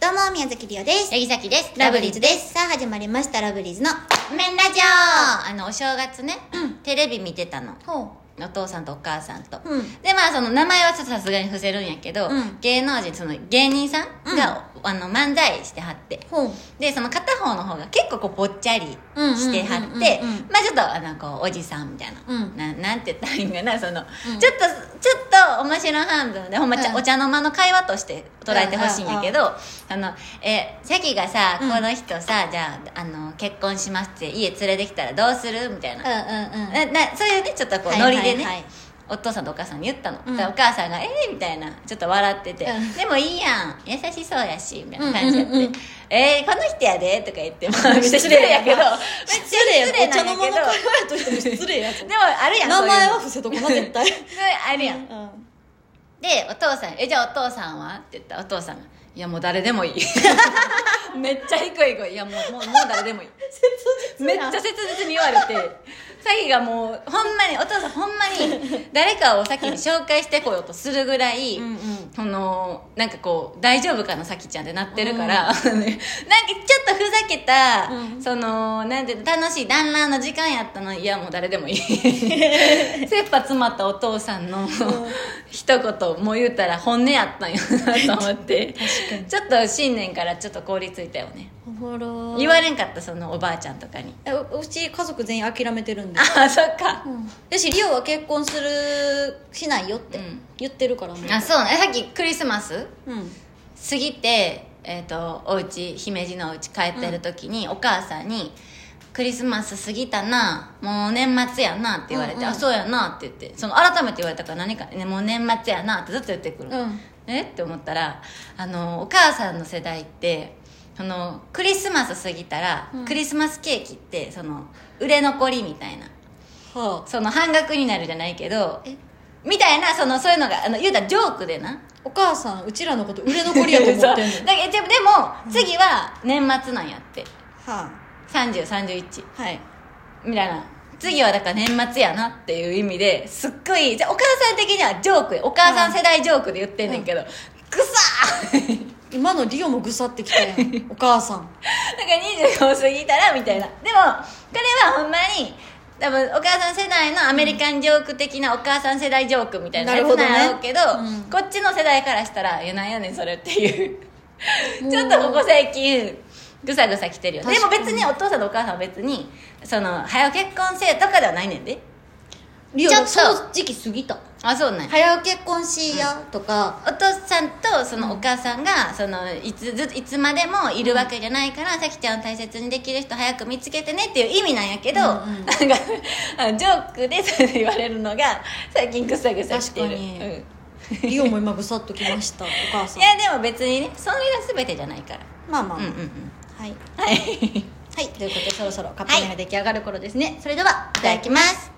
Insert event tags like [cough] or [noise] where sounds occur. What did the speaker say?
どうも、宮崎りおです。八木崎です。ラブリーズです。さあ、始まりました、ラブリーズの。麺ラジオ。あのお正月ね、テレビ見てたの。ほお父さんとお母さんと、うん。でまあその名前はちょっとさすがに伏せるんやけど、うん。芸能人その芸人さんが、あの漫才してはって。でその片方の方が結構こうぽっちゃりしてはうんうんうんうんってうん。まあちょっとあのこうおじさんみたいな、うん。ななんて言ったらいいんかなその、うん。ちょっとちょっと面白半分でほんま、ちゃうんお茶の間の会話として捉えてほしいんやけど、あのえシャキがさ、うん。この人さじゃああの結婚しますって家連れてきたらどうする？みたいな、うんうんうん。ななそういうねちょっとこうはいノリでね、はい。はいお父さんとお母さんに言ったの、うん。お母さんが「ええー」みたいなちょっと笑ってて「うん。でもいいやん。優しそうやし」みたいな感じやって「うんうんうん。えー、この人やで」とか言って [laughs] まあ失礼やけど [laughs] めっちゃ失礼や失礼なんやけど。お茶の間の会話としても失礼やぞでもあるやん。名前は伏せとこな、絶対。あるやん、うん。でお父さん「えじゃあお父さんは?」って言ったらお父さんが「いやもう誰でもいい」[laughs] めっちゃ低い声「いやもうもうもう誰でもいい」めっちゃ切実に言われて。さきがもうほんまにお父さんほんまに誰かを先に紹介してこようとするぐらい、うんうん。そのなんかこう大丈夫かなさきちゃんってなってるから、[laughs] なんかちょっとふざけた、うん。そのなんて楽しい団らんの時間やったの。いやもう誰でもいい。[laughs] 切羽詰まったお父さんの、一言もう言うたら本音やったんやなと思って。[laughs] ちょっと新年からちょっと凍りついたよね。おもろ。言われんかったそのおばあちゃんとかに。えううち家族全員諦めてるんで。[laughs] あそっか、よし、リオは結婚する、しないよってうん。言ってるからもう。あそう。ねさっきクリスマスうん。過ぎて、えー、とお家姫路のお家帰ってる時に、お母さんに「クリスマス過ぎたなもう年末やな」って言われて「うんうん。あそうやな」って言ってその改めて言われたから何か、ね「もう年末やな」ってずっと言ってくる、うん。え？って思ったらあのお母さんの世代ってそのクリスマス過ぎたら、うん。クリスマスケーキってその売れ残りみたいな。はあ。その半額になるじゃないけどえ？みたいなそのそういうのがあの言うたらジョークでなお母さん、うちらのこと売れ残りやと思ってんの？[laughs] だけどででも次は年末なんやっては3031あ。はい。みたいな次はだから年末やなっていう意味ですっごいじゃあお母さん的にはジョークでお母さん世代ジョークで言ってんねんけど、くさー今のリオもぐさってきたやん。[laughs] お母さん。なんか25過ぎたらみたいなでもこれはほんまに多分お母さん世代のアメリカンジョーク的なお母さん世代ジョークみたいなやつなんやろうけどねうん。こっちの世代からしたら「いやなんやねんそれ」っていう。ちょっとここ最近ぐさぐさきてるよでも別にお父さんとお母さんは別にその早結婚せえとかではないねんで。ちょっと時期過ぎたあそうなんや。早結婚しやとか、お父さんとそのお母さんがそのいつずいつまでもいるわけじゃないから、さきちゃんを大切にできる人早く見つけてねっていう意味なんやけど、うんうん。なんかジョークでそれで言われるのが最近ぐさぐさきてる。確かに。うん。リオも今ぐさっときました [laughs] お母さん。いやでも別にねそれが全てじゃないから。まあまあ、うんうんうん。はい。はい。はい。ということでそろそろカップ麺が出来上がる頃ですね、それではいただきます